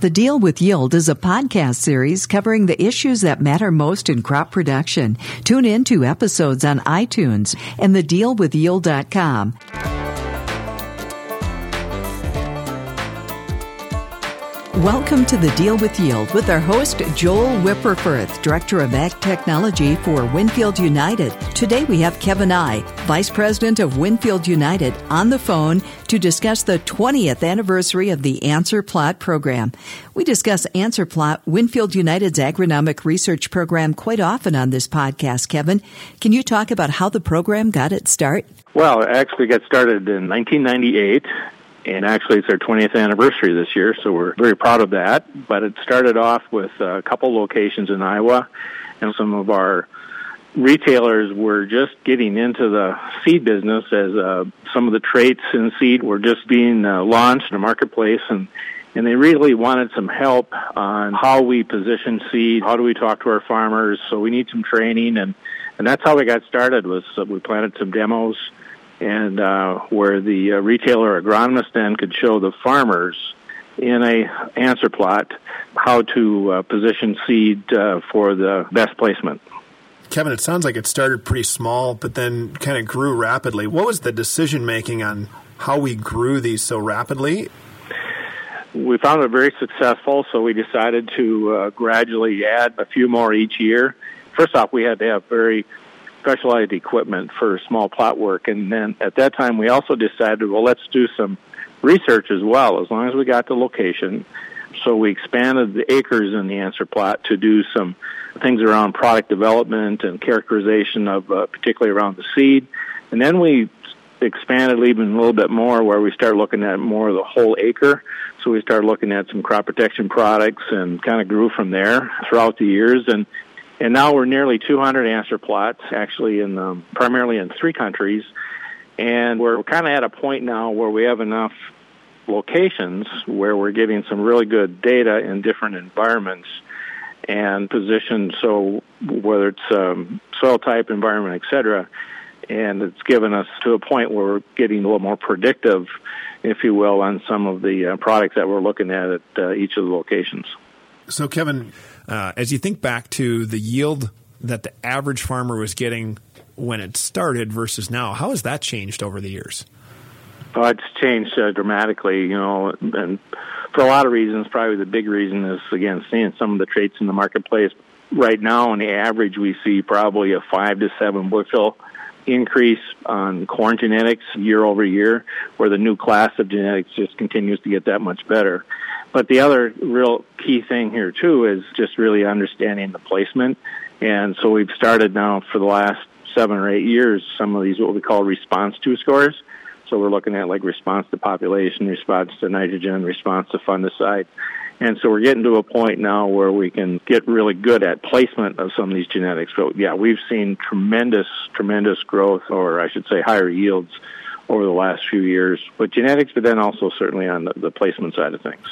The Deal with Yield is a podcast series covering the issues that matter most in crop production. Tune in to episodes on iTunes and thedealwithyield.com. Welcome to the Deal with Yield with our host, Joel Wipperfurth, Director of Ag Technology for Winfield United. Today we have Kevin Eye, Vice President of Winfield United, on the phone to discuss the 20th anniversary of the Answer Plot program. We discuss Answer Plot, Winfield United's agronomic research program, quite often on this podcast. Kevin, can you talk about how the program got its start? Well, it actually got started in 1998 and actually it's our 20th anniversary this year, so we're very proud of that. But it started off with a couple locations in Iowa, and some of our retailers were just getting into the seed business as uh, some of the traits in seed were just being uh, launched in the marketplace, and and they really wanted some help on how we position seed, how do we talk to our farmers. So we need some training, and and that's how we got started. Was uh, we planted some demos and uh, where the uh, retailer agronomist then could show the farmers in a answer plot how to uh, position seed uh, for the best placement. Kevin, it sounds like it started pretty small, but then kind of grew rapidly. What was the decision making on how we grew these so rapidly? We found it very successful, so we decided to uh, gradually add a few more each year. First off, we had to have very specialized equipment for small plot work. And then at that time, we also decided, well, let's do some research as well, as long as we got the location. So we expanded the acres in the answer plot to do some things around product development and characterization of, uh, particularly around the seed. And then we expanded even a little bit more where we started looking at more of the whole acre. So we started looking at some crop protection products and kind of grew from there throughout the years. And and now we're nearly 200 answer plots, actually, in um, primarily in three countries. And we're kind of at a point now where we have enough locations where we're getting some really good data in different environments and positioned. So whether it's um, soil type, environment, et cetera, and it's given us to a point where we're getting a little more predictive, if you will, on some of the uh, products that we're looking at at uh, each of the locations. So, Kevin, uh, as you think back to the yield that the average farmer was getting when it started versus now, how has that changed over the years? Well, it's changed uh, dramatically, you know, and for a lot of reasons. Probably the big reason is again seeing some of the traits in the marketplace. Right now, on the average, we see probably a five to seven bushel increase on corn genetics year over year, where the new class of genetics just continues to get that much better. But the other real key thing here too is just really understanding the placement. And so we've started now for the last seven or eight years some of these what we call response to scores. So we're looking at like response to population, response to nitrogen, response to fungicide. And so we're getting to a point now where we can get really good at placement of some of these genetics. So yeah, we've seen tremendous, tremendous growth, or I should say higher yields over the last few years with genetics, but then also certainly on the, the placement side of things.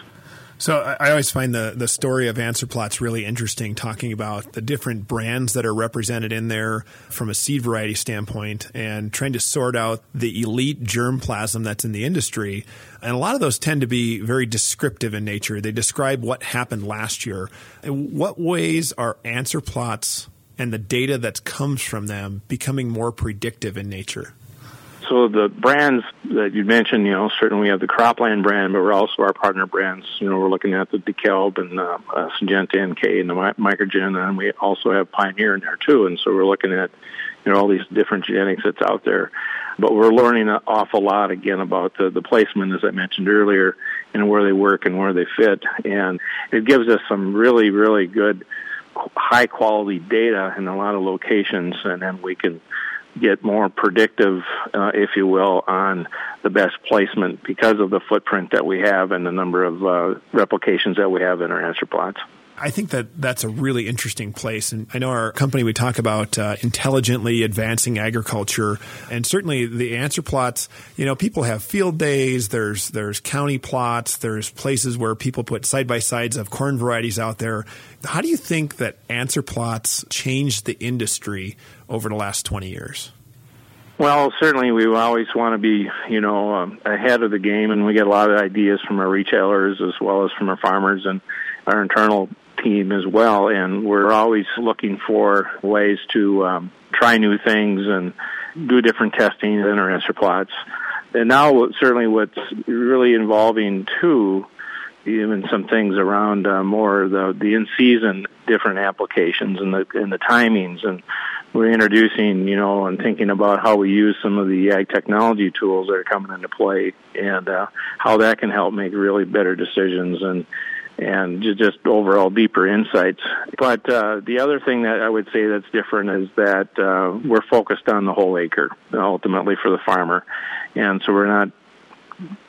So I always find the, the story of answer plots really interesting, talking about the different brands that are represented in there from a seed variety standpoint and trying to sort out the elite germplasm that's in the industry. And a lot of those tend to be very descriptive in nature. They describe what happened last year. In what ways are answer plots and the data that comes from them becoming more predictive in nature? So the brands that you mentioned, you know, certainly we have the CROPLAN brand, but we're also our partner brands. You know, we're looking at the DeKalb and uh, uh, Syngenta NK and the Mycogen, and we also have Pioneer in there too. And so we're looking at, you know, all these different genetics that's out there. But we're learning an awful lot again about the, the placement, as I mentioned earlier, and where they work and where they fit. And it gives us some really, really good, high quality data in a lot of locations, and then we can get more predictive, uh, if you will, on the best placement because of the footprint that we have and the number of uh, replications that we have in our answer plots. I think that that's a really interesting place. And I know our company, we talk about uh, intelligently advancing agriculture and certainly the answer plots, you know, people have field days. There's, there's county plots. There's places where people put side by sides of corn varieties out there. How do you think that answer plots changed the industry over the last 20 years? Well, certainly we always want to be, you know, um, ahead of the game, and we get a lot of ideas from our retailers as well as from our farmers and our internal team as well. And we're always looking for ways to um, try new things and do different testing in our answer plots. And now, certainly, what's really involving too even some things around uh, more the the in season different applications and the and the timings and we're introducing you know and thinking about how we use some of the ag technology tools that are coming into play and uh, how that can help make really better decisions and and just overall deeper insights. But uh, the other thing that I would say that's different is that uh, we're focused on the whole acre ultimately for the farmer, and so we're not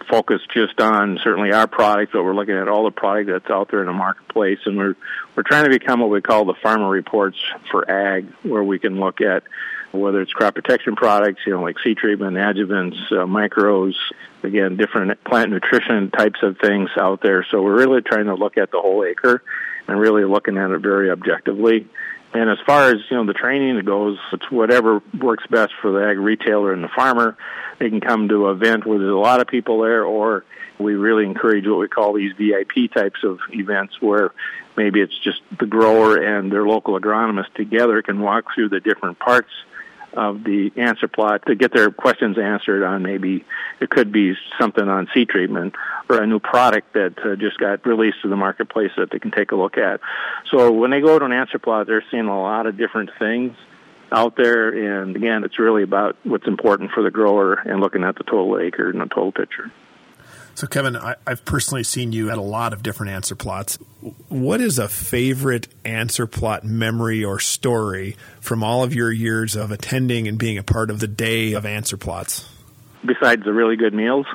focused just on certainly our product, but we're looking at all the product that's out there in the marketplace, and we're we're trying to become what we call the farmer reports for ag, where we can look at whether it's crop protection products, you know, like seed treatment, adjuvants, uh, micros, again, different plant nutrition types of things out there. So we're really trying to look at the whole acre and really looking at it very objectively. And as far as you know, the training goes, it's whatever works best for the ag retailer and the farmer. They can come to an event where there's a lot of people there, or we really encourage what we call these VIP types of events where maybe it's just the grower and their local agronomist together can walk through the different parts of the answer plot to get their questions answered on maybe it could be something on seed treatment or a new product that uh, just got released to the marketplace that they can take a look at. So when they go to an answer plot, they're seeing a lot of different things out there. And again, it's really about what's important for the grower and looking at the total acre and the total picture. So, Kevin, I, have personally seen you at a lot of different answer plots. What is a favorite answer plot memory or story from all of your years of attending and being a part of the day of answer plots? Besides the really good meals,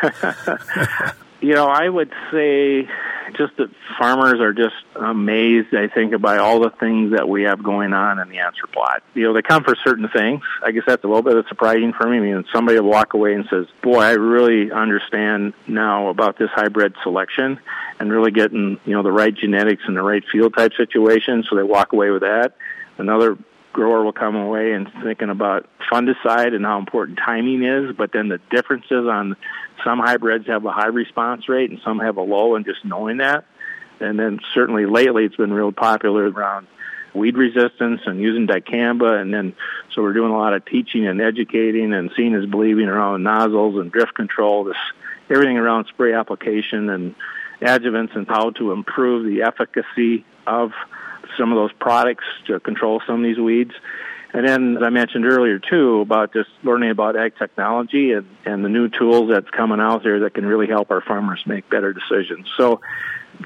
you know, I would say just that farmers are just amazed, I think, by all the things that we have going on in the answer plot. You know, they come for certain things. I guess that's a little bit of surprising for me. I mean, somebody will walk away and says, boy, I really understand now about this hybrid selection and really getting, you know, the right genetics and the right field type situation. So they walk away with that. Another grower will come away and thinking about fungicide and how important timing is, but then the differences on some hybrids have a high response rate and some have a low, and just knowing that. And then certainly lately it's been real popular around weed resistance and using dicamba. And then so we're doing a lot of teaching and educating and seeing is believing around nozzles and drift control, this everything around spray application and adjuvants and how to improve the efficacy of some of those products to control some of these weeds. And then, as I mentioned earlier too, about just learning about ag technology and, and the new tools that's coming out there that can really help our farmers make better decisions. So,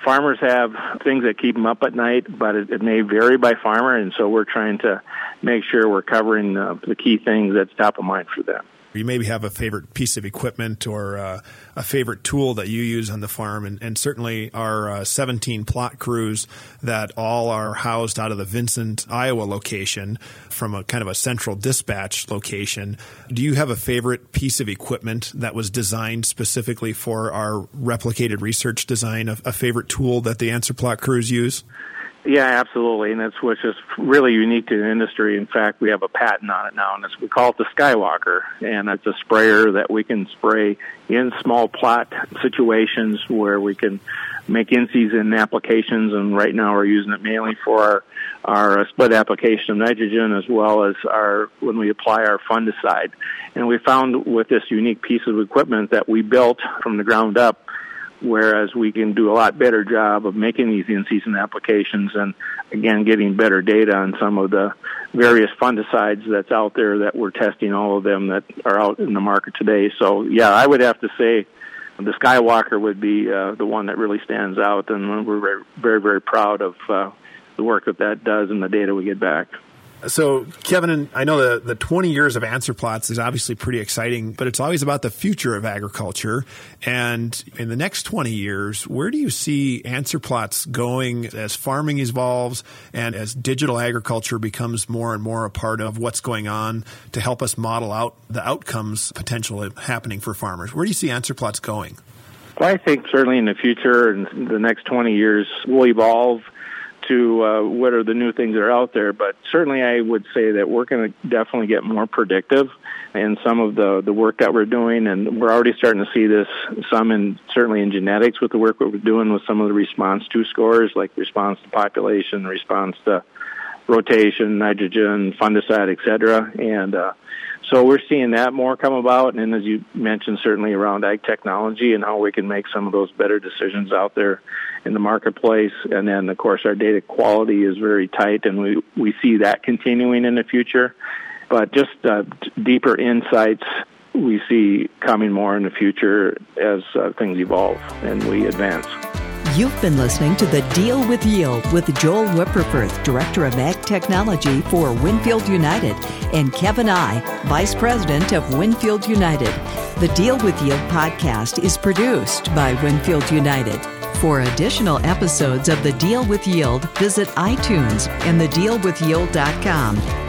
farmers have things that keep them up at night, but it, it may vary by farmer, and so we're trying to make sure we're covering uh, the key things that's top of mind for them. You maybe have a favorite piece of equipment or uh, a favorite tool that you use on the farm, and, and certainly our uh, 17 plot crews that all are housed out of the Vincent, Iowa location from a kind of a central dispatch location. Do you have a favorite piece of equipment that was designed specifically for our replicated research design, a, a favorite tool that the answer plot crews use? Yeah, absolutely, and that's what's just really unique to the industry. In fact, we have a patent on it now, and we call it the Skywalker, and it's a sprayer that we can spray in small plot situations where we can make in-season applications. And right now, we're using it mainly for our our split application of nitrogen as well as our when we apply our fungicide. And we found with this unique piece of equipment that we built from the ground up whereas we can do a lot better job of making these in-season applications and again getting better data on some of the various fungicides that's out there that we're testing all of them that are out in the market today. So yeah i would have to say the skywalker would be uh, the one that really stands out and we're very very very proud of uh, the work that that does and the data we get back so, Kevin, I know the, the 20 years of answer plots is obviously pretty exciting, but it's always about the future of agriculture. And in the next 20 years, where do you see answer plots going as farming evolves and as digital agriculture becomes more and more a part of what's going on to help us model out the outcomes potentially happening for farmers? Where do you see answer plots going? Well, I think certainly in the future, in the next 20 years, will evolve to uh, what are the new things that are out there. But certainly, I would say that we're going to definitely get more predictive in some of the the work that we're doing, and we're already starting to see this some in certainly in genetics with the work that we're doing with some of the response to scores, like response to population, response to rotation, nitrogen, fungicide, et cetera, and uh, so we're seeing that more come about, and as you mentioned, certainly around ag technology and how we can make some of those better decisions out there in the marketplace. And then, of course, our data quality is very tight, and we we see that continuing in the future. But just uh, deeper insights we see coming more in the future as uh, things evolve and we advance. You've been listening to The Deal with Yield with Joel Wipperfurth, Director of Ag Technology for Winfield United, and Kevin Eye, Vice President of Winfield United. The Deal with Yield podcast is produced by Winfield United. For additional episodes of The Deal with Yield, visit iTunes and thedealwithyield.com.